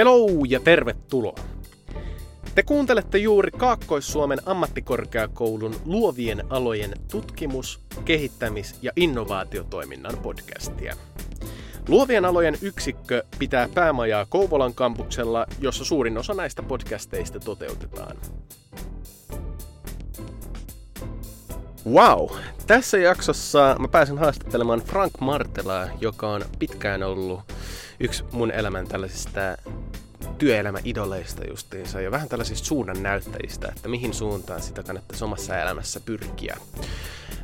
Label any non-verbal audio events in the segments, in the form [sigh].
Hello ja tervetuloa! Te kuuntelette juuri Kaakkois-Suomen ammattikorkeakoulun luovien alojen tutkimus-, kehittämis- ja innovaatiotoiminnan podcastia. Luovien alojen yksikkö pitää päämajaa Kouvolan kampuksella, jossa suurin osa näistä podcasteista toteutetaan. Wow! Tässä jaksossa mä pääsen haastattelemaan Frank Martelaa, joka on pitkään ollut yksi mun elämän tällaisista työelämäidoleista justiinsa ja vähän tällaisista suunnan näyttäjistä, että mihin suuntaan sitä kannattaisi omassa elämässä pyrkiä.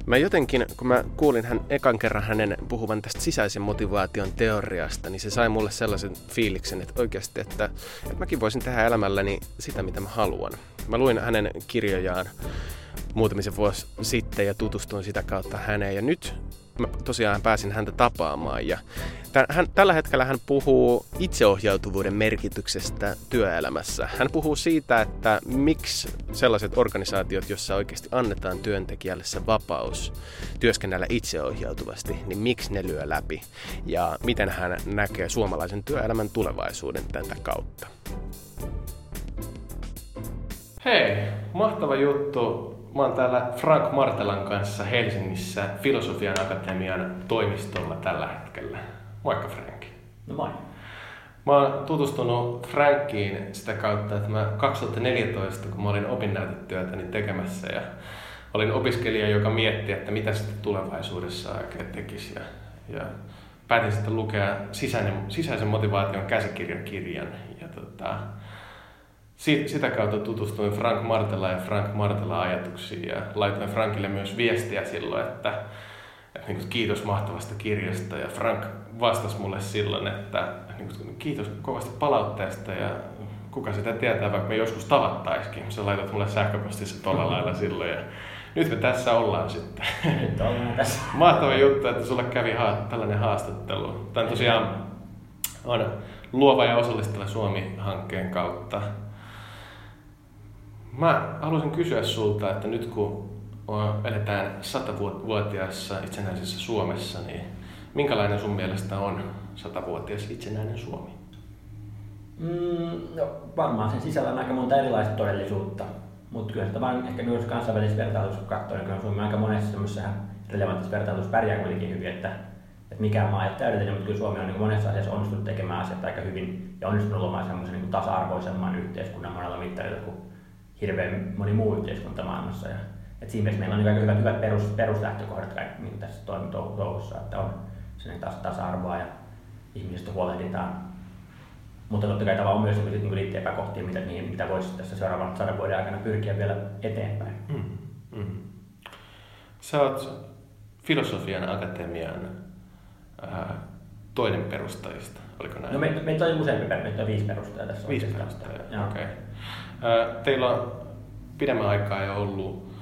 Mä jotenkin, kun mä kuulin hän ekan kerran hänen puhuvan tästä sisäisen motivaation teoriasta, niin se sai mulle sellaisen fiiliksen, että oikeasti, että, että mäkin voisin tehdä elämälläni sitä, mitä mä haluan. Mä luin hänen kirjojaan muutamisen vuosi sitten ja tutustuin sitä kautta häneen. Ja nyt mä tosiaan pääsin häntä tapaamaan. Ja t- hän, tällä hetkellä hän puhuu itseohjautuvuuden merkityksestä työelämässä. Hän puhuu siitä, että miksi sellaiset organisaatiot, joissa oikeasti annetaan työntekijälle se vapaus työskennellä itseohjautuvasti, niin miksi ne lyö läpi ja miten hän näkee suomalaisen työelämän tulevaisuuden tätä kautta. Hei, mahtava juttu Mä oon täällä Frank Martelan kanssa Helsingissä Filosofian Akatemian toimistolla tällä hetkellä. Moikka Frank. No moi. Mä oon tutustunut Frankiin sitä kautta, että mä 2014, kun mä olin opinnäytetyötäni tekemässä ja olin opiskelija, joka mietti, että mitä sitten tulevaisuudessa oikein tekisi. Ja, ja päätin sitten lukea sisäinen, sisäisen motivaation käsikirjakirjan. Ja tota, sitä kautta tutustuin Frank Martela ja Frank Martela ajatuksiin ja laitoin Frankille myös viestiä silloin, että, että niin kuin, kiitos mahtavasta kirjasta ja Frank vastasi mulle silloin, että niin kuin, kiitos kovasti palautteesta ja kuka sitä tietää, vaikka me joskus tavattaisikin. Sä laitat mulle sähköpostissa tuolla [laughs] lailla silloin ja nyt me tässä ollaan sitten. Nyt ollaan tässä. [laughs] Mahtava juttu, että sulle kävi ha- tällainen haastattelu. Tämä tosiaan on Luova ja osallistava Suomi-hankkeen kautta Mä haluaisin kysyä sulta, että nyt kun eletään satavuotiaassa itsenäisessä Suomessa, niin minkälainen sun mielestä on satavuotias itsenäinen Suomi? Mm, no, varmaan sen sisällä on aika monta erilaista todellisuutta, mutta kyllä sitä vaan ehkä myös kansainvälisessä vertailussa kun katsoo, niin kyllä Suomi aika monessa semmoisessa relevantissa vertailussa pärjää kuitenkin hyvin, että, että mikään maa ei ole täydellinen, mutta kyllä Suomi on niin monessa asiassa onnistunut tekemään asiat aika hyvin ja onnistunut olemaan semmoisen niin tasa-arvoisemman yhteiskunnan monella mittarilla kuin hirveän moni muu yhteiskunta maailmassa. Ja, et siinä mielessä meillä on niin aika hyvät, hyvät perus, peruslähtökohdat kaikki, niin tässä toimintouussa, että on sen tasa-arvoa ja ihmisistä huolehditaan. Mutta totta kai tavallaan on myös niin liittyy epäkohtia, mitä, mihin, mitä voisi tässä seuraavan sadan vuoden aikana pyrkiä vielä eteenpäin. Mm. Mm. Sä oot Filosofian akatemian ää, toinen perustajista, oliko näin? No me, meitä on useampi, meitä on viisi perustajaa tässä. Viisi perustajaa, okei. Okay. Teillä on pidemmän aikaa jo ollut,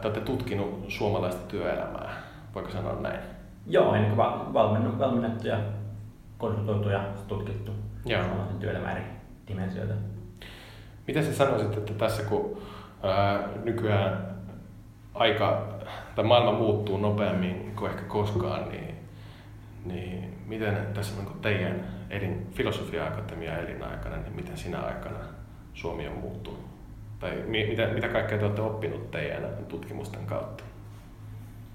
te olette tutkinut suomalaista työelämää, voiko sanoa näin? Joo, ennen kuin valmennettu ja konsultoitu ja tutkittu Joo. suomalaisen työelämän eri dimensioita. Mitä sä sanoisit, että tässä kun ää, nykyään aika, tai maailma muuttuu nopeammin kuin ehkä koskaan, niin, niin miten tässä niin teidän elin, filosofia-akatemia elinaikana, niin miten sinä aikana Suomi on muuttunut? Tai mitä, mitä kaikkea te olette oppinut teidän tutkimusten kautta?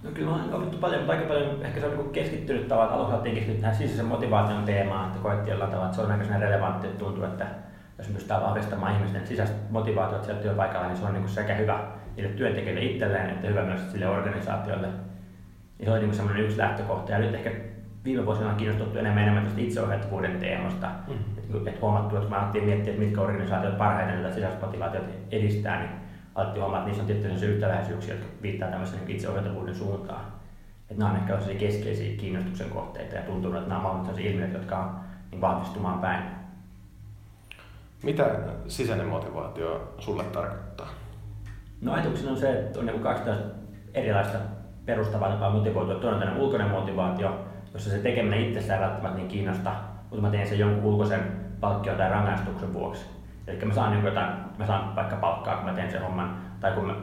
No kyllä on opittu paljon, aika paljon ehkä se on niinku keskittynyt tavallaan, alussa oltiin keskittynyt tähän sisäisen motivaation teemaan, että koettiin jollain tavalla, että se on aika relevantti, että tuntuu, että jos pystytään vahvistamaan ihmisten sisäistä motivaatiota siellä työpaikalla, niin se on niin sekä hyvä niille työntekijöille itselleen, että hyvä myös sille organisaatiolle. Niin se oli niin semmoinen yksi lähtökohta. Ja nyt ehkä viime vuosina on kiinnostuttu enemmän enemmän tästä itseohjautuvuuden teemasta. Mm. Että et huomattu, että kun alettiin miettiä, että mitkä organisaatiot parhaiten tätä sisäistä motivaatiota edistää, niin alettiin huomata, että niissä on tiettyjä yhtäläisyyksiä, jotka viittaa tämmöisen niin itseohjautuvuuden suuntaan. Että nämä on ehkä keskeisiä kiinnostuksen kohteita ja tuntuu, että nämä ovat sellaisia ilmiöitä, jotka on niin vahvistumaan päin. Mitä sisäinen motivaatio sulle tarkoittaa? No ajatuksena on se, että on niin kaksi erilaista perustavaa tapaa motivoitua. Toinen on ulkoinen motivaatio, jossa se tekeminen itsessään välttämättä niin kiinnosta, mutta mä teen sen jonkun ulkoisen palkkion tai rangaistuksen vuoksi. Eli mä saan, niin jotain, mä saan vaikka palkkaa, kun mä teen sen homman, tai, kun mä,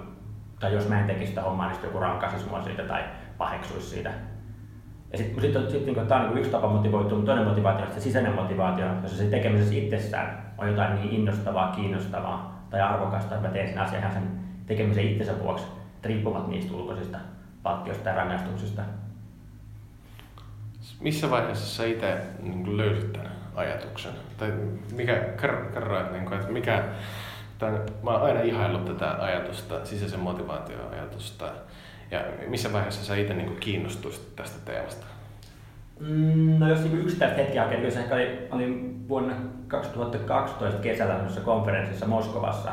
tai jos mä en tekisi sitä hommaa, niin joku rankaisisi mua siitä tai paheksuisi siitä. Ja sitten sit, sit, niin tämä on niin yksi tapa motivoitua, mutta toinen motivaatio on se sisäinen motivaatio, jos se tekemisessä itsessään on jotain niin innostavaa, kiinnostavaa tai arvokasta, että mä teen sen asian sen tekemisen itsensä vuoksi, riippumatta niistä ulkoisista palkkioista ja rangaistuksista. Missä vaiheessa sä itse niin löysit tämän ajatuksen? Tai mikä, kerro, kerro että, niin kuin, että mikä, tämän, mä oon aina ihaillut tätä ajatusta, sisäisen motivaatioajatusta. Ja missä vaiheessa sä itse niin kiinnostuisit tästä teemasta? Mm, no jos niin yksittäistä hetkiä hakee, niin ehkä oli, olin vuonna 2012 kesällä konferenssissa Moskovassa.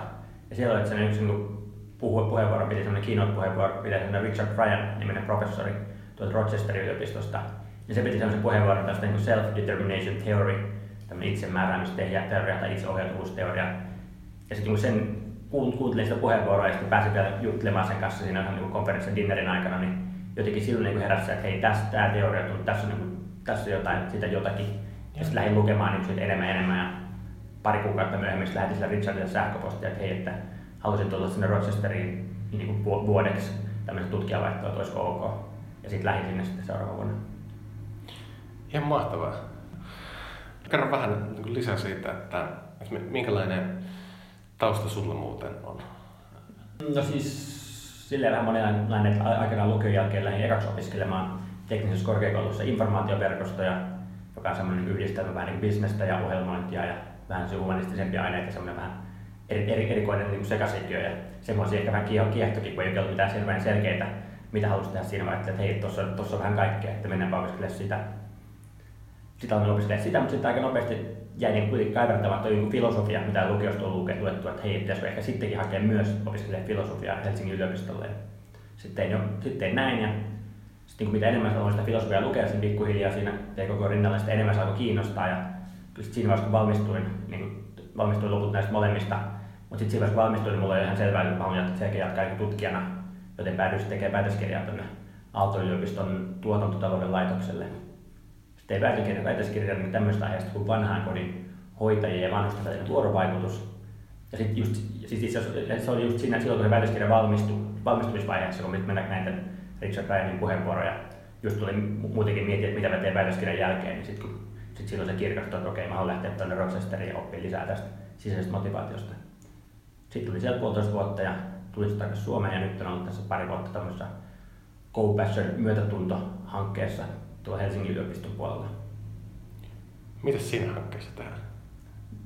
Ja siellä oli sellainen yksi niin puhu, puheenvuoro, piti sellainen keynote-puheenvuoro, piti Richard Bryan niminen professori tuolta Rochesterin yliopistosta. Ja se piti sellaisen puheenvuoron tästä niin self-determination theory, tämmöinen itsemääräämisteoria tai itseohjautuvuusteoria. Ja sitten niin sen kuuntelin sitä puheenvuoroa ja sitten pääsin vielä juttelemaan sen kanssa siinä niin konferenssin dinnerin aikana, niin jotenkin silloin niin heräsi, että hei, tässä tämä teoria on tullut, tässä on, niin kuin, tässä on jotain, sitä jotakin. Ja sitten lähdin lukemaan niin enemmän ja enemmän ja pari kuukautta myöhemmin lähetin sille Richardille sähköpostia, että hei, että halusin tulla sinne Rochesteriin niin kuin vuodeksi tämmöistä tutkijavaihtoa, että olisiko ok. Ja sitten lähdin sinne sitten seuraavana vuonna. Ihan mahtavaa. Kerro vähän niin lisää siitä, että, minkälainen tausta sulla muuten on? No siis silleen vähän monenlainen, että aikanaan lukion jälkeen lähdin ekaksi opiskelemaan teknisessä korkeakoulussa informaatioverkostoja, joka on semmoinen yhdistelmä vähän niin bisnestä ja ohjelmointia ja vähän se humanistisempi aineita, semmoinen vähän eri, eri, erikoinen niin sekasikiö ja semmoisia ehkä vähän kiehtokin, kun ei ollut mitään selkeitä, mitä halusi tehdä siinä vaiheessa, että hei, tuossa, tuossa on vähän kaikkea, että mennään opiskelemaan sitä sitä on opiskellut sitä, mutta sitten aika nopeasti jäi niin kuitenkin kaivertamatta joku filosofia, mitä lukiosta on luettu, että hei, pitäisikö ehkä sittenkin hakea myös opiskelemaan filosofiaa Helsingin yliopistolle. Sitten jo, sitten näin ja sitten mitä enemmän aloin sitä filosofiaa lukea, sen pikkuhiljaa siinä tein koko rinnalla, sitä enemmän saako kiinnostaa. Ja sitten siinä vaiheessa kun valmistuin, niin valmistuin loput näistä molemmista, mutta sitten siinä vaiheessa kun valmistuin, niin mulla oli ihan selvää, että mä haluan jatkaa tutkijana, joten päädyin tekemään päätöskirjaa tuonne Aalto-yliopiston tuotantotalouden laitokselle väitökirjan väitöskirjan niin tämmöistä aiheesta kuin vanhaan kodin hoitajien ja vanhusten välinen vuorovaikutus. Ja sitten just, siis se oli just siinä, silloin kun se väitöskirja valmistui, valmistumisvaiheessa, kun mennään näitä Richard Ryanin puheenvuoroja, just tuli muutenkin miettiä, että mitä mä teen väitöskirjan jälkeen, niin sitten sit silloin se kirkastui, että okei, mä haluan lähteä tuonne Rochesteriin ja oppia lisää tästä sisäisestä motivaatiosta. Sitten tuli sieltä puolitoista vuotta ja tuli sitten takaisin Suomeen ja nyt on ollut tässä pari vuotta tämmöisessä Go Passion myötätunto-hankkeessa, tuolla Helsingin yliopiston puolella. Mitä siinä hankkeessa tehdään?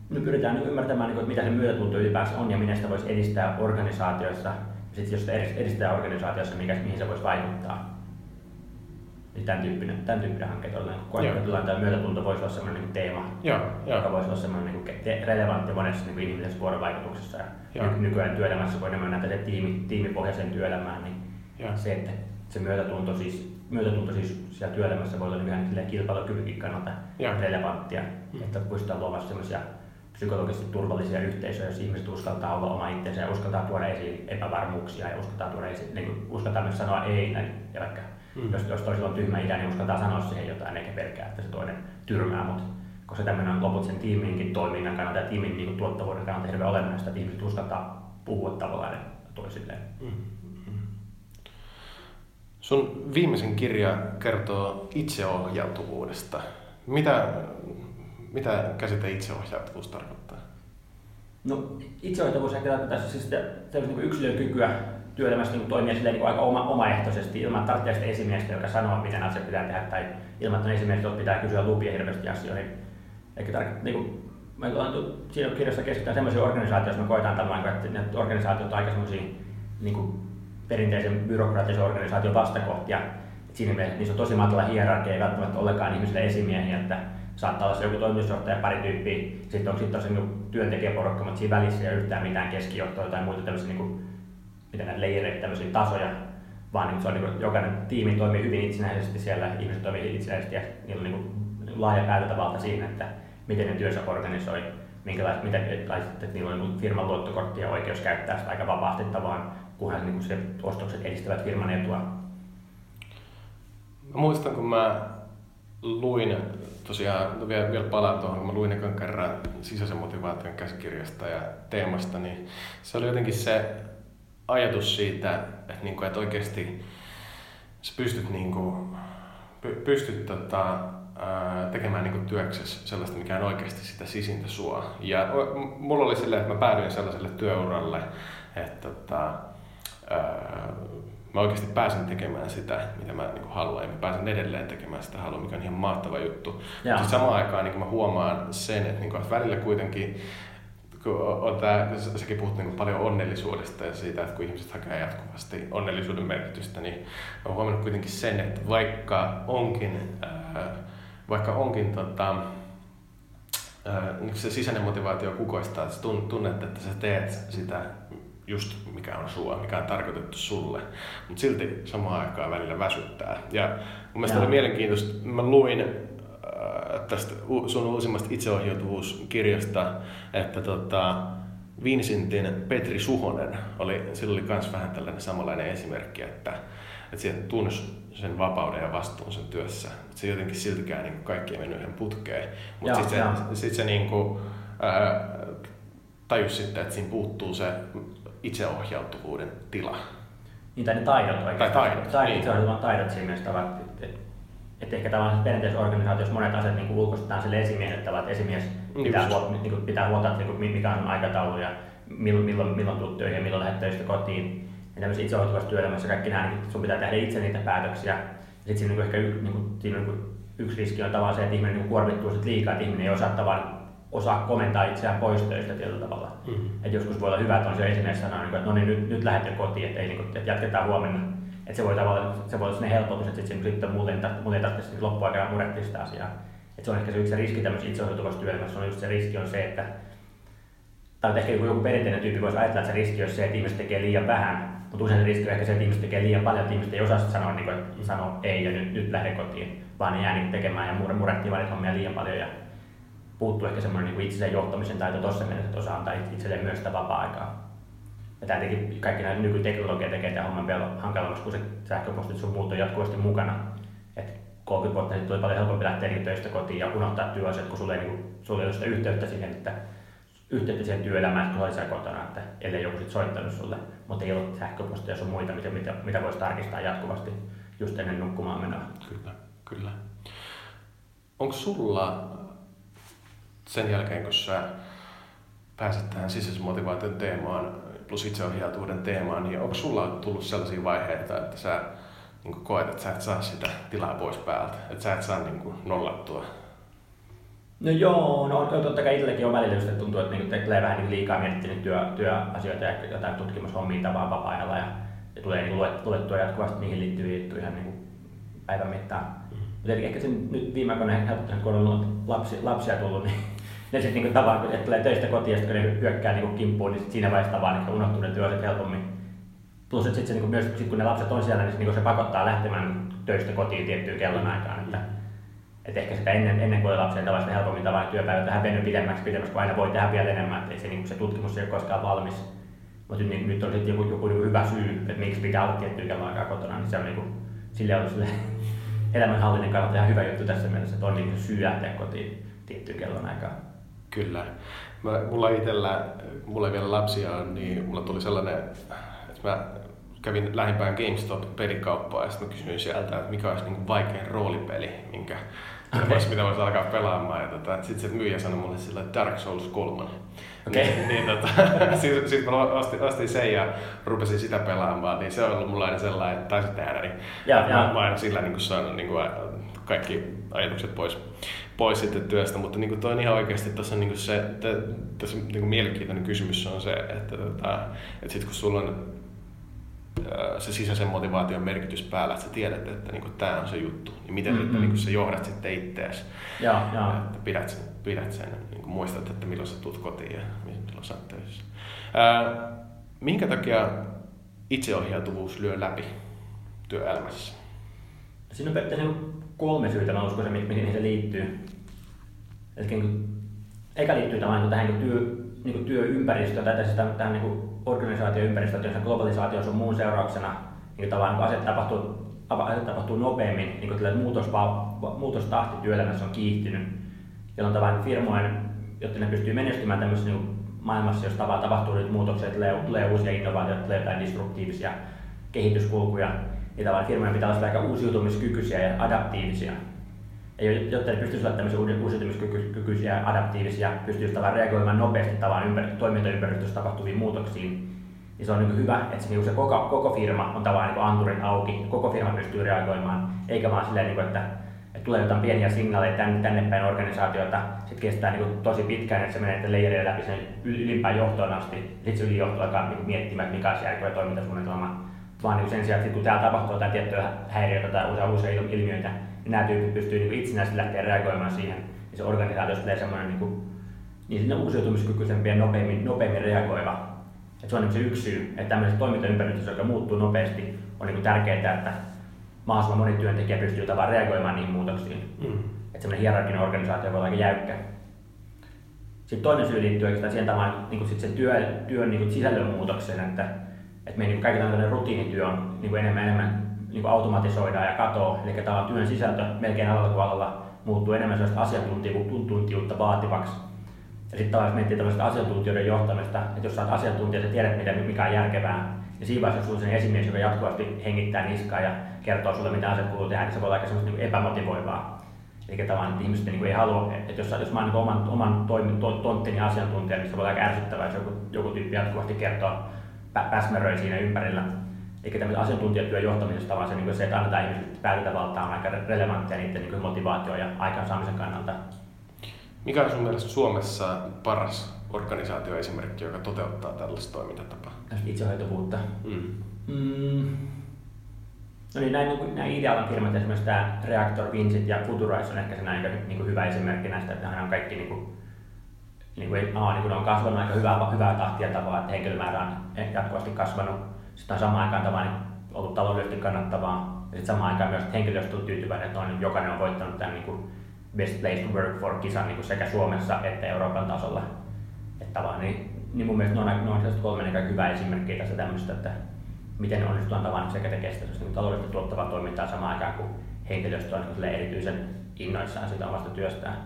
Me pyritään nyt ymmärtämään, niin että mitä se myötätunto ylipäänsä on ja miten sitä voisi edistää organisaatioissa. Ja sitten jos sitä edistää organisaatioissa, mikä, mihin se voisi vaikuttaa. Niin tämän tyyppinen, tämän tyyppinen hanke todella. tämä myötätunto voisi olla sellainen niin teema, Joo, joka voisi olla sellainen niin relevantti monessa niin inhimillisessä vuorovaikutuksessa. Ja nykyään työelämässä, kun enemmän näitä tiimi, tiimipohjaisen työelämään, niin Joo. se, että se myötätunto siis myötätunto siis siellä työelämässä voi olla ihan kilpailukyvykin kannalta ja. relevanttia, mm. että pystytään luomaan sellaisia psykologisesti turvallisia yhteisöjä, jos ihmiset uskaltaa olla oma itsensä ja uskaltaa tuoda esiin epävarmuuksia ja uskaltaa, tuoda esiin, niin kuin, uskaltaa myös sanoa ei, näin, ja vaikka mm. jos, jos toisella on tyhmä idea, niin uskaltaa sanoa siihen jotain eikä pelkää, että se toinen tyrmää, mutta koska tämmöinen on loput sen tiiminkin toiminnan kannalta ja tiimin niin kuin, tuottavuuden kannalta hirveän olennaista, että ihmiset uskaltaa puhua tavallaan toisilleen. Mm. Sun viimeisen kirja kertoo itseohjautuvuudesta. Mitä, mitä käsite itseohjautuvuus tarkoittaa? No itseohjautuvuus tarkoittaa siis niin yksilön kykyä työelämässä niin toimia silleen, niin aika oma, omaehtoisesti ilman tarvitsee esimiestä, joka sanoo, miten asia pitää tehdä, tai ilman, että esimiestä pitää kysyä lupia hirveästi asioihin. Eikä tar- niin kuin, me siinä kirjassa keskitytään organisaatioita, jos me koetaan tällainen, että ne organisaatiot ovat aika sellaisia niin kuin perinteisen byrokraattisen organisaation vastakohtia. Siinä mielessä niissä on tosi matala hierarkia, ei välttämättä ollenkaan ihmisille esimiehiä, että saattaa olla se joku toimitusjohtaja pari tyyppiä, sitten on sitten niin työntekijäporukka, mutta siinä välissä ei ole yhtään mitään keskijohtoa tai muita tämmöisiä, niin kuin, mitä näitä leireitä, tämmöisiä tasoja, vaan niin se on niin kuin, jokainen tiimi toimii hyvin itsenäisesti siellä, ihmiset toimii itsenäisesti ja niillä on niin kuin, laaja päätäntävalta siinä, että miten ne työnsä organisoi, minkälaiset, miten, että niillä on niin firman luottokortti ja oikeus käyttää sitä aika vapaasti tavallaan kunhan niin se ostokset edistävät firman etua. Mä muistan, kun mä luin, tosiaan vielä, vielä palaan tuohon, kun mä luin ekan kerran sisäisen motivaation käsikirjasta ja teemasta, niin se oli jotenkin se ajatus siitä, että, niin kuin, että oikeasti sä pystyt niin kuin pystyt tota, tekemään niin työksessä sellaista, mikä on oikeasti sitä sisintä sua. Ja mulla oli silleen, että mä päädyin sellaiselle työuralle, että tota, mä oikeasti pääsen tekemään sitä, mitä mä niin haluan, ja mä pääsen edelleen tekemään sitä haluan, mikä on ihan mahtava juttu. Mutta samaan aikaan niin mä huomaan sen, että, niin kuin, että välillä kuitenkin kun on tää, säkin puhut niin paljon onnellisuudesta ja siitä, että kun ihmiset hakee jatkuvasti onnellisuuden merkitystä, niin olen huomannut kuitenkin sen, että vaikka onkin, ää, vaikka onkin tota, ää, niin se sisäinen motivaatio kukoistaa, että tunnet, että sä teet sitä just mikä on sua, mikä on tarkoitettu sulle, mutta silti samaan aikaan välillä väsyttää. Ja mun mielestä oli mielenkiintoista, mä luin äh, tästä sun uusimmasta itseohjautuvuuskirjasta, että tota, Vincentin Petri Suhonen oli, sillä oli myös vähän tällainen samanlainen esimerkki, että, että siihen tunsi sen vapauden ja vastuun sen työssä. Mutta se jotenkin siltikään niin kaikki ei mennyt yhden putkeen. Mutta sitten se, sit se niin kuin, ää, tajus sitten, että siinä puuttuu se itseohjautuvuuden tila. Niin, tai ne taidot oikeastaan. Tai taidot. taidot niin. Itseohjautuvan taidot siinä mielessä ovat, että, että ehkä tavallaan perinteisessä organisaatiossa monet asiat niin ulkoistetaan sille esimiehelle että esimies pitää, huolta, niin kuin, pitää huolta, että niin mikä on aikataulu ja milloin, milloin, milloin tulet töihin ja milloin lähdet töistä kotiin. Ja tämmöisessä itseohjautuvassa työelämässä kaikki nämä, niin sun pitää tehdä itse niitä päätöksiä. Ja sitten siinä, niin ehkä y, niin kuin, siinä niin kuin, yksi riski on tavallaan se, että ihminen niin kuormittuu sit liikaa, että ihminen ei osaa tavallaan osaa komentaa itseään pois töistä tietyllä tavalla. Mm-hmm. Et joskus voi olla hyvä, että on se esimies sanoo, että no niin, nyt, nyt lähdet jo kotiin, että, ei, niin että jatketaan huomenna. Että se voi tavallaan, se voi olla sellainen helpotus, että sitten, sitten muuten, muuten ei tarvitse loppuaikana murehtia sitä asiaa. Et se on ehkä se yksi riski tämmöisessä itseohjautuvassa työelämässä, on just se riski on se, että tai ehkä joku, joku perinteinen tyyppi voisi ajatella, että se riski on se, että ihmiset tekee liian vähän, mutta usein se riski on ehkä se, että ihmiset tekee liian paljon, että ihmiset ei osaa sanoa, niin kuin, että sanoo ei ja nyt, nyt lähde kotiin, vaan ne jää niin tekemään ja murehtii valit hommia liian paljon ja puuttuu ehkä semmoinen niin itsensä johtamisen taito tuossa mielessä, että osaa antaa itselleen myös sitä vapaa-aikaa. Ja tämä teki, kaikki näitä nykyteknologia tekee tämän homman vielä hankalammaksi, kun se sähköpostit sun muut on jatkuvasti mukana. Et 30 vuotta sitten tuli paljon helpompi lähteä niin töistä kotiin ja unohtaa työasiat, kun sulla ei, niin, sulla ei ole sitä yhteyttä siihen, että yhteyttä siihen työelämään, kun olet kotona, että ellei joku sit soittanut sulle, mutta ei ole sähköposteja sun muita, mitä, mitä, mitä voisi tarkistaa jatkuvasti just ennen nukkumaan menoa. Kyllä, kyllä. Onko sulla sen jälkeen, kun sä pääset tähän sisäisen motivaation teemaan plus itseohjautuvuuden teemaan, niin onko sulla tullut sellaisia vaiheita, että sä niin koet, että sä et saa sitä tilaa pois päältä, että sä et saa niin kuin, nollattua? No joo, no totta kai itsellekin on välillä just, että tuntuu, että niin tekee vähän niin liikaa miettinyt työ, työasioita ja jotain tutkimushommia tavallaan vapaa-ajalla ja, ja tulee niin luettua jatkuvasti niihin liittyviä juttuja ihan niin päivän mittaan. Mm. Mutta ehkä se nyt viime aikoina helpottanut, kun on lapsi, lapsia tullut, niin ne sitten niinku tavallaan, että tulee töistä kotiin ja kun ne hyökkää niinku kimppuun, niin sit siinä vaiheessa tavallaan niinku unohtuu ne työt helpommin. Plus, että sitten niinku myös sit kun ne lapset on siellä, niin se, niinku se pakottaa lähtemään töistä kotiin tiettyyn kellon aikaan. Että, et ehkä sitä ennen, ennen kuin oli lapsia tavallaan helpommin tavallaan työpäivä tähän venyt pidemmäksi, pidemmäksi, kun aina voi tehdä vielä enemmän, että se, niinku, se tutkimus ei ole koskaan valmis. Mutta nyt, nyt on sitten joku, joku niinku hyvä syy, että miksi pitää olla tiettyä kellon aikaa kotona, niin se on niinku, sille on sille [laughs] elämänhallinnan kannalta ihan hyvä juttu tässä mielessä, että on niinku syy lähteä kotiin tiettyyn kellon aikaa. Kyllä. Mä, mulla itsellä, mulla ei vielä lapsia on, niin mulla tuli sellainen, että mä kävin lähimpään GameStop-pelikauppaa ja sitten mä kysyin sieltä, että mikä olisi niin vaikein roolipeli, minkä. Vois, mitä voisi alkaa pelaamaan. Ja tota, sitten se myyjä sanoi mulle sillä, että Dark Souls 3. Okay. Niin, niin tota, sitten [laughs] sit mä ostin, ostin sen ja rupesin sitä pelaamaan, niin se on ollut mulla aina sellainen, että taisit tehdä, niin ja, mä, ja. mä aina sillä niin saanut niin kuin, kaikki ajatukset pois pois sitten työstä, mutta niin kuin toi on ihan oikeasti tässä on niin kuin se, tässä niin kuin mielenkiintoinen kysymys on se, että, tota, että sitten kun sulla on se sisäisen motivaation merkitys päällä, että sä tiedät, että niin tämä on se juttu, niin miten mm-hmm. että, niin sä johdat sitten ittees. Ja, ja. Että pidät sen, pidät sen niin muistat, että milloin sä tulet kotiin ja milloin sä oot töissä. Ää, minkä takia itseohjautuvuus lyö läpi työelämässä? Siinä on periaatteessa kolme syytä, mä uskon, mihin se liittyy. Eli niin eka liittyy tähän niin työ, niin työympäristöön tai tähän, tähän niin organisaatioympäristöön, jossa globalisaatio on muun seurauksena niin tavallaan niin asiat tapahtuu, asiat tapahtuu nopeammin, niin kuin muutos, muutostahti työelämässä on kiihtynyt, jolloin tavallaan firmojen, jotta ne pystyy menestymään tämmöisessä niin maailmassa, jos tapahtuu nyt muutoksia, tulee, tulee uusia innovaatioita, tulee jotain disruptiivisia kehityskulkuja, niin tavallaan firmojen pitää olla aika uusiutumiskykyisiä ja adaptiivisia. Ja jotta ne pystyisivät olla tämmöisiä uusiutumiskykyisiä adaptiivisia, pystyisivät tavallaan reagoimaan nopeasti tavallaan ympär- toimintaympäristössä tapahtuviin muutoksiin, niin se on niin hyvä, että se, niin se koko, koko firma on tavallaan niin anturin auki, koko firma pystyy reagoimaan, eikä vaan silleen, niin että, että tulee jotain pieniä signaaleja tänne, tänne päin organisaatiota, sitten kestää niin tosi pitkään, että se menee leijerien läpi sen ylimpään johtoon asti, sitten se ylijohto alkaa niin miettimään, mikä olisi järkevä toimintasuunnitelma, vaan niin sen sijaan, että kun täällä tapahtuu jotain tiettyä häiriötä tai uusia, ilmiöitä, nämä tyypit pystyy niin itsenäisesti lähteä reagoimaan siihen, niin se organisaatio tulee semmoinen niin, kuin, niin sinne uusiutumiskykyisempi ja nopeammin, nopeammin reagoiva et se on niin se yksi syy, että tämmöisessä toimintaympäristössä, joka muuttuu nopeasti, on niin tärkeää, että mahdollisimman moni työntekijä pystyy tavallaan reagoimaan niihin muutoksiin. Mm. Että semmoinen hierarkinen organisaatio voi olla aika jäykkä. Sitten toinen syy liittyy oikeastaan siihen tavallaan niin kuin sit sen työ, työn niin kuin sisällön muutokseen, että, että meidän niin kaikki tämmöinen rutiinityö on niin kuin enemmän enemmän niin kuin automatisoidaan ja katoaa, eli tavallaan työn sisältö melkein alalla kuin alalla muuttuu enemmän sellaista asiantuntijuutta vaativaksi ja sitten taas miettii tällaista asiantuntijoiden johtamista, että jos oot asiantuntija, sä tiedät mitä, mikä on järkevää, ja siinä vaiheessa sulla on esimies, joka jatkuvasti hengittää niskaa ja kertoo sulle, mitä asiat kuuluu tehdä, niin se voi olla aika semmoista niin epämotivoivaa. Eli tavallaan että ihmiset niin ei halua, että jos, jos mä oon niin oman, oman toimi, to, tonttini asiantuntija, niin se voi olla aika ärsyttävää, jos joku, joku tyyppi jatkuvasti kertoo, pä, päsmäröi siinä ympärillä. Eikä tämmöisen asiantuntijatyön johtamisesta, vaan se, niin se, että annetaan ihmisille päätäntävaltaa on aika relevanttia niiden niin motivaatio ja aikaansaamisen kannalta. Mikä on sun mielestä Suomessa paras organisaatioesimerkki, joka toteuttaa tällaista toimintatapaa? Itsehoitovuutta. Mm. Mm. No niin, näin, näin ideaalan firmat, esimerkiksi tämä Reactor, Vincit ja Futurize on ehkä se näin, niin kuin hyvä esimerkki näistä, että nämä on kaikki niin kuin, niin kuin, aa, niin kuin on kasvanut aika hyvää, hyvää tahtia tavalla, että henkilömäärä on jatkuvasti kasvanut. Sitten on samaan aikaan tavalla, niin ollut taloudellisesti kannattavaa. Ja sitten samaan aikaan myös henkilöstö on tyytyväinen, että on, jokainen on voittanut tämän niin kuin, Best Place to Work for kisan niin sekä Suomessa että Euroopan tasolla. Että vaan, niin, niin mun mielestä ne on, ne on kolme hyvää esimerkkiä tässä tämmöistä, että miten onnistutaan tavan sekä tekee sitä niin taloudellisesti tuottavaa toimintaa samaan aikaan, kun henkilöstö on niin erityisen innoissaan siitä omasta työstään.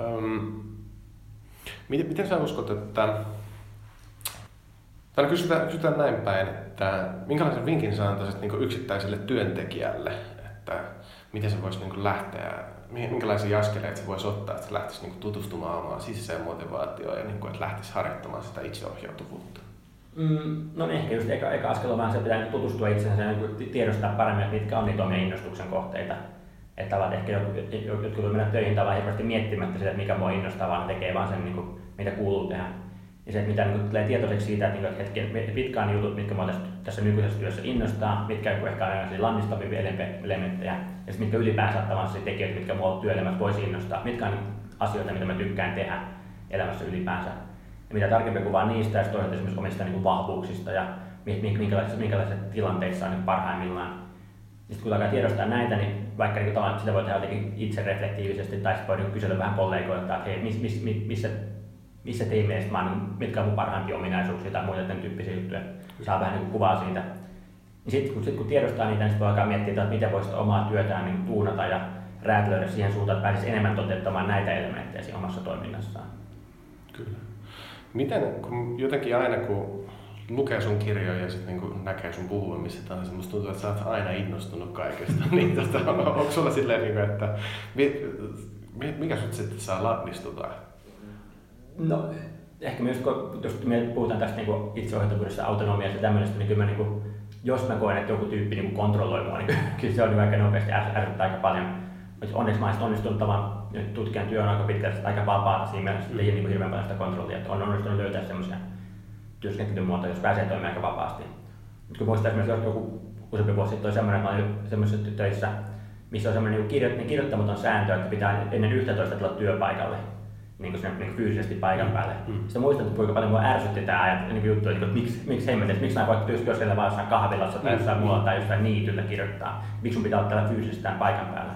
Um, miten, miten sä uskot, että Täällä kysytään, kysytään näin päin, että minkälaisen vinkin sä antaisit niin yksittäiselle työntekijälle, että miten se voisi niin lähteä, minkälaisia askeleita se voisi ottaa, että se lähtisi niin tutustumaan omaan sisäiseen motivaatioon ja niin kuin, että lähtisi harjoittamaan sitä itseohjautuvuutta? Mm, no niin, ehkä just eka, eka askel on vaan se, pitää tutustua itsensä ja niin tiedostaa paremmin, että mitkä on niitä omia innostuksen kohteita. Että tavallaan ehkä jotkut, voi mennä töihin tavallaan hirveästi miettimättä sitä, että mikä mua innostaa, vaan tekee vaan sen, niin kuin, mitä kuuluu tehdä. Ja se, mitä niin kuin, tulee tietoiseksi siitä, että, niin, että hetken, mitkä on jutut, mitkä mua tässä, nykyisessä työssä innostaa, mitkä on ehkä on lannistavia elementtejä, ja mitkä ylipäänsä ovat tekijöitä, mitkä mua työelämässä voisi innostaa, mitkä on asioita, mitä mä tykkään tehdä elämässä ylipäänsä. Ja mitä tarkempi kuva niistä, ja toisaalta esimerkiksi omista niin kuin vahvuuksista ja minkälaisissa, minkälaisissa tilanteissa on niin parhaimmillaan. Sitten kun alkaa tiedostaa näitä, niin vaikka niin kuin, sitä voi tehdä jotenkin itse reflektiivisesti, tai sitten voi niin kysellä vähän kollegoilta, että hei, miss, miss, missä missä tiimeissä mä mitkä on mun parhaimpia ominaisuuksia tai muita tämän tyyppisiä juttuja. Saa vähän niin kuvaa siitä. Niin sitten kun, sit, kun tiedostaa niitä, niin sitten voi alkaa miettiä, että miten voisi omaa työtään niin tuunata ja räätälöidä siihen suuntaan, että pääsisi enemmän toteuttamaan näitä elementtejä siinä omassa toiminnassaan. Kyllä. Miten, kun jotenkin aina kun lukee sun kirjoja ja sitten niin näkee sun puhuvan missä tahansa, musta tuntuu, että sä oot aina innostunut kaikesta. [laughs] niin tota, onko sulla silleen, niin kuin, että mikä sut sitten saa lannistutaan? No, ehkä myös kun, jos me puhutaan tästä niin itseohjautuvuudesta, autonomiasta ja tämmöisestä, niin kyllä mä, niin kuin, jos mä koen, että joku tyyppi niin kontrolloi mua, niin [laughs] kyllä se on aika nopeasti ärsyttää aika paljon. Mutta onneksi mä olen onnistunut tavan, tutkijan työ on aika pitkälti aika vapaata siinä mielessä, että ei niin hirveän paljon sitä kontrollia, että on onnistunut löytää semmoisia työskentelymuotoja, jos pääsee toimimaan aika vapaasti. Mutta kun muistaa esimerkiksi joku useampi vuosi sitten oli semmoinen, että mä olin semmoisessa töissä, missä on semmoinen niin niin kirjoittamaton sääntö, että pitää ennen 11 tulla työpaikalle niin kuin sinne, niin kuin fyysisesti paikan päälle. Mm. Sitten muistan, että kuinka paljon mua ärsytti tämä niin kuin juttu, että, niin miksi, miksi hemmetit, miksi mä voit työskennellä vain jossain kahvilassa tai mm. jossain muualla tai jossain niityllä kirjoittaa. Miksi sun pitää olla täällä fyysisesti paikan päällä.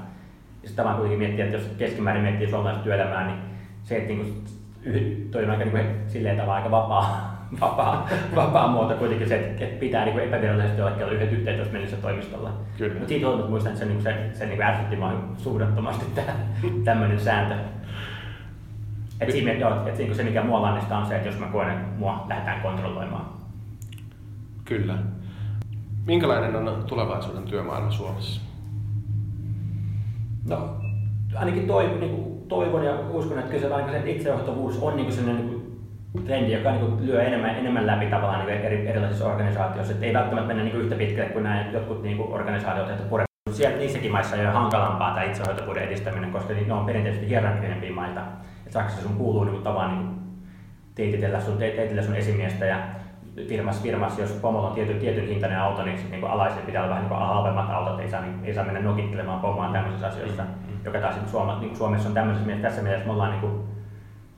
Ja sitten vaan kuitenkin miettiä, että jos keskimäärin miettii suomalaista työelämää, niin se, että niin kuin, toi on aika niin kuin, silleen tavalla aika vapaa, [laughs] vapaa, vapaa muoto kuitenkin se, että pitää niin epävirallisesti olla kello 11 mennessä toimistolla. Mutta siitä huolimatta muistan, että se, niin se, se niin ärsytti mua suunnattomasti tämmöinen sääntö. Et siinä, joo, et siinä se, mikä mua lannistaa, on se, että jos mä koen, että mua lähdetään kontrolloimaan. Kyllä. Minkälainen on tulevaisuuden työmaailma Suomessa? No, ainakin toi, niin kuin, toivon ja uskon, että kyllä se, ainakin se itseohjautuvuus on niin sellainen niin kuin, trendi, joka niin kuin, lyö enemmän, enemmän läpi tavallaan niin eri, erilaisissa organisaatioissa. Että ei välttämättä mennä niin kuin, yhtä pitkälle kuin nämä jotkut niin kuin, organisaatiot, että pure. Siellä niissäkin maissa on hankalampaa tämä itsehoitavuuden edistäminen, koska ne on perinteisesti hierarkkisempia maita. Saksassa sun kuuluu niin tavallaan niin teititellä sun, teititellä sun esimiestä ja firmassa, firmassa jos pomolla on tietyn, tietyn hintainen auto, niin, niin alaisen pitää olla vähän niin halvemmat autot, ei saa, niin, ei saa mennä nokittelemaan pomoaan tämmöisissä asioissa, mm. joka taas niin Suoma, niin Suomessa on tämmöisessä mielessä, tässä mielessä me ollaan niin kuin,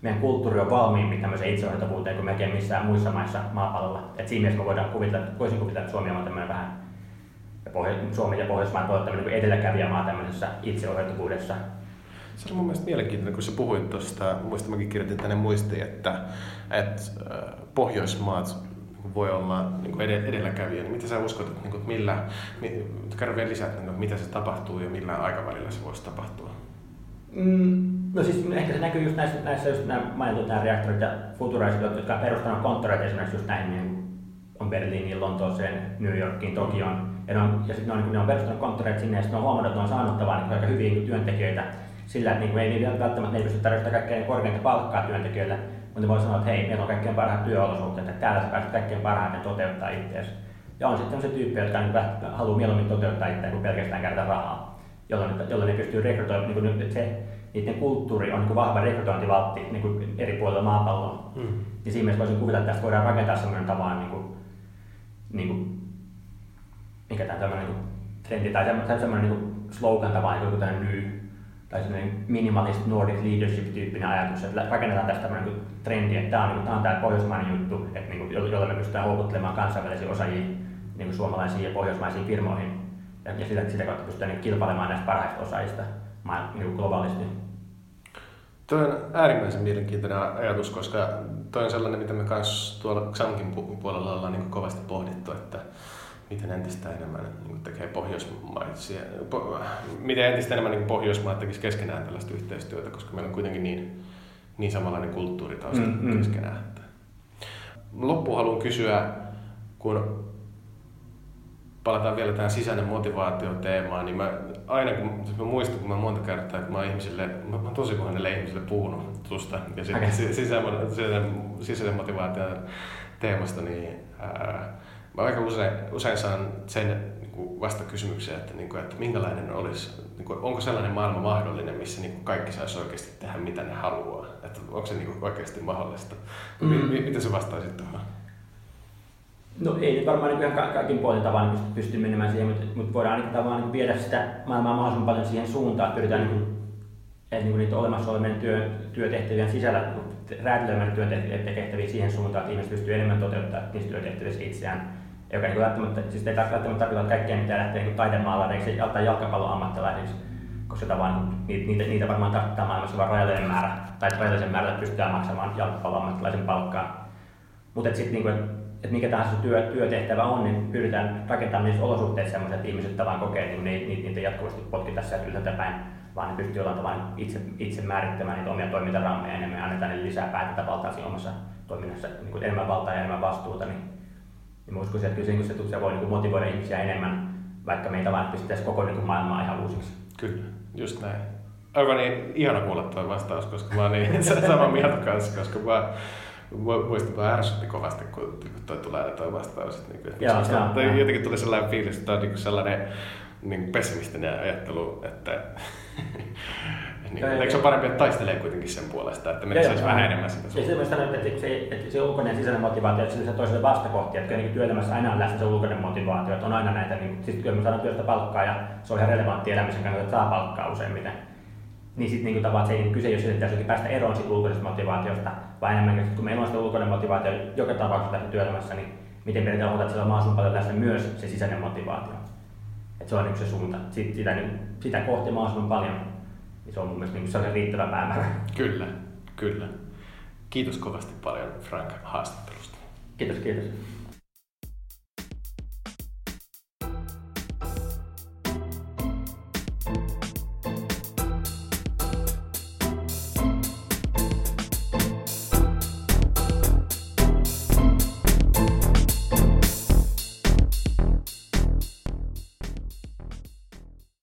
meidän kulttuuri on valmiimpi tämmöiseen itseohjautuvuuteen kuin melkein missään muissa maissa maapallolla. Et siinä mielessä me voidaan kuvitella, voisin kuvitella, että Suomi on tämmöinen vähän ja Pohjois- Suomi ja Pohjoismaat on tämmöinen niin edelläkävijämaa tämmöisessä itseohjautuvuudessa. Se on mun mielestä mielenkiintoinen, kun sä puhuit tuosta, muista mäkin kirjoitin tänne muistiin, että, että Pohjoismaat voi olla niin edelläkävijä, niin mitä sä uskot, että, niin kuin, millä, kerro vielä lisää, että, mitä se tapahtuu ja millä aikavälillä se voisi tapahtua? Mm, no siis ehkä se näkyy just näissä, näissä just nämä mainitut nämä reaktorit ja futuraiset, jotka on perustanut konttoreita esimerkiksi just näihin, niin on Berliiniin, Lontooseen, New Yorkiin, Tokioon. Ja, ne on, ja sitten ne on, ne on perustanut konttoreita sinne ja sitten on huomannut, että ne on saanut niin aika hyviä niin työntekijöitä sillä, että niin ei välttämättä ne ei pysty tarjoamaan kaikkein korkeinta palkkaa työntekijöille, mutta voi sanoa, että hei, meillä on kaikkein parhaat työolosuhteet, että täällä sä pääset kaikkein parhaiten toteuttaa itseäsi. Ja on sitten se tyyppi, jotka niin haluaa mieluummin toteuttaa itseään kuin pelkästään kerätä rahaa, jolloin, jolloin ne pystyy rekrytoimaan, niin kuin se, niiden kulttuuri on niin vahva rekrytointivaltti niin kuin eri puolilla maapalloa. Mm. Ja siinä mielessä voisin kuvitella, että tästä voidaan rakentaa sellainen tavalla, niin kuin, niin kuin, mikä tämä tämmöinen niin trendi tai semmoinen niin slogan tavallaan, niin kuin tämmöinen new tai semmoinen minimalist Nordic leadership-tyyppinen ajatus, että rakennetaan tästä tämmöinen niin trendi, että tämä on, niin tämä on tämä pohjoismainen juttu, että niin kuin, jolla me pystytään houkuttelemaan kansainvälisiä osaajia niin kuin suomalaisiin ja pohjoismaisiin firmoihin. Ja, ja sitä, sitä kautta pystytään niin kilpailemaan näistä parhaista osaajista niin kuin globaalisti. Tuo on äärimmäisen mielenkiintoinen ajatus, koska tuo on sellainen, mitä me myös tuolla Xamkin puolella ollaan niin kovasti pohdittu, että miten entistä enemmän niin tekee pohjoismaisia, po, miten entistä enemmän niin Pohjoismaat tekisi keskenään tällaista yhteistyötä, koska meillä on kuitenkin niin, niin samanlainen kulttuuri taas mm, mm. keskenään. Loppuun haluan kysyä, kun palataan vielä tähän sisäinen motivaatio-teemaan, niin mä aina kun mä muistan, kun mä monta kertaa, että mä oon ihmisille, mä, mä oon tosi monelle ihmisille puhunut tuosta ja sitten okay. sisäinen, sisäinen, sisäinen motivaatio teemasta, niin ää, mä aika usein, usein saan sen niin kuin vastakysymyksen, että, niin kuin, että minkälainen olisi, niin kuin, onko sellainen maailma mahdollinen, missä niin kuin kaikki saisi oikeasti tehdä mitä ne haluaa, että onko se niin kuin oikeasti mahdollista. Mm. M- miten se vastaisit tuohon? No ei nyt varmaan niin ihan kaikin puolin tavalla pysty, pysty menemään siihen, mutta, mutta voidaan niin tavallaan niin viedä sitä maailmaa mahdollisimman paljon siihen suuntaan, että pyritään niin kuin, että niin niitä olemassa olevien työ, työtehtävien sisällä räätälöimään työtehtäviä siihen suuntaan, että ihmiset pystyy enemmän toteuttamaan niissä työtehtävissä itseään joka niin välttämättä, siis ei välttämättä tarkoita, että kaikkien pitää lähteä niin taidemaalareiksi tai jalkapallon ammattilaisiksi, koska vaan, niitä, niitä, niitä varmaan tarkoittaa maailmassa vain rajallinen määrä, tai rajallisen määrä pystytään maksamaan jalkapallon ammattilaisen palkkaa. Mutta sitten niinku, että et mikä tahansa työ, työtehtävä on, niin pyritään rakentamaan niissä olosuhteissa sellaiset, että ihmiset tavallaan kokee, niin niitä, niitä, niitä jatkuvasti potki tässä ylhäältä päin, vaan ne pystyy jollain tavalla itse, itse määrittämään niitä omia toimintarammeja enemmän ja annetaan niille lisää päätäntävaltaa siinä omassa toiminnassa, niin enemmän valtaa ja enemmän vastuuta, niin niin uskoisin, että kyllä se, se voi niin motivoida ihmisiä enemmän, vaikka meitä vaan pistettäisiin koko niin maailmaa ihan uusiksi. Kyllä, just näin. Aivan niin ihana kuulla tuo vastaus, koska mä oon niin [laughs] samaa mieltä kanssa, koska mä muistan, että ärsytti kovasti, kun toi tulee tuo vastaus. Että, niin, että, Jaa, jaa, jotenkin tuli sellainen fiilis, että on niin sellainen niin pessimistinen ajattelu, että [laughs] niin, eikö se ole parempi, että taistelee kuitenkin sen puolesta, että menisi siis vähän enemmän sitä suuntaan? Ja sitten sanoin, että se, että se ulkoinen ja sisäinen motivaatio, että se toiselle vastakohtia, että niin työelämässä aina on läsnä se ulkoinen motivaatio, että on aina näitä, niin, siis kyllä me saadaan työstä palkkaa ja se on ihan relevantti elämisen kannalta, että saa palkkaa useimmiten. Niin sitten niin tavallaan se ei kyse, jos pitäisi päästä eroon siitä ulkoisesta motivaatiosta, vaan enemmänkin, kun meillä on sitä ulkoinen motivaatio joka tapauksessa tässä työelämässä, niin miten meidän huolta, että siellä on mahdollisimman paljon läsnä myös se sisäinen motivaatio. Että se on yksi se suunta. Sitä, sitä, sitä kohti mahdollisimman paljon se on mun mielestä niin sellainen riittävä päämäärä. Kyllä, kyllä. Kiitos kovasti paljon Frank haastattelusta. Kiitos, kiitos.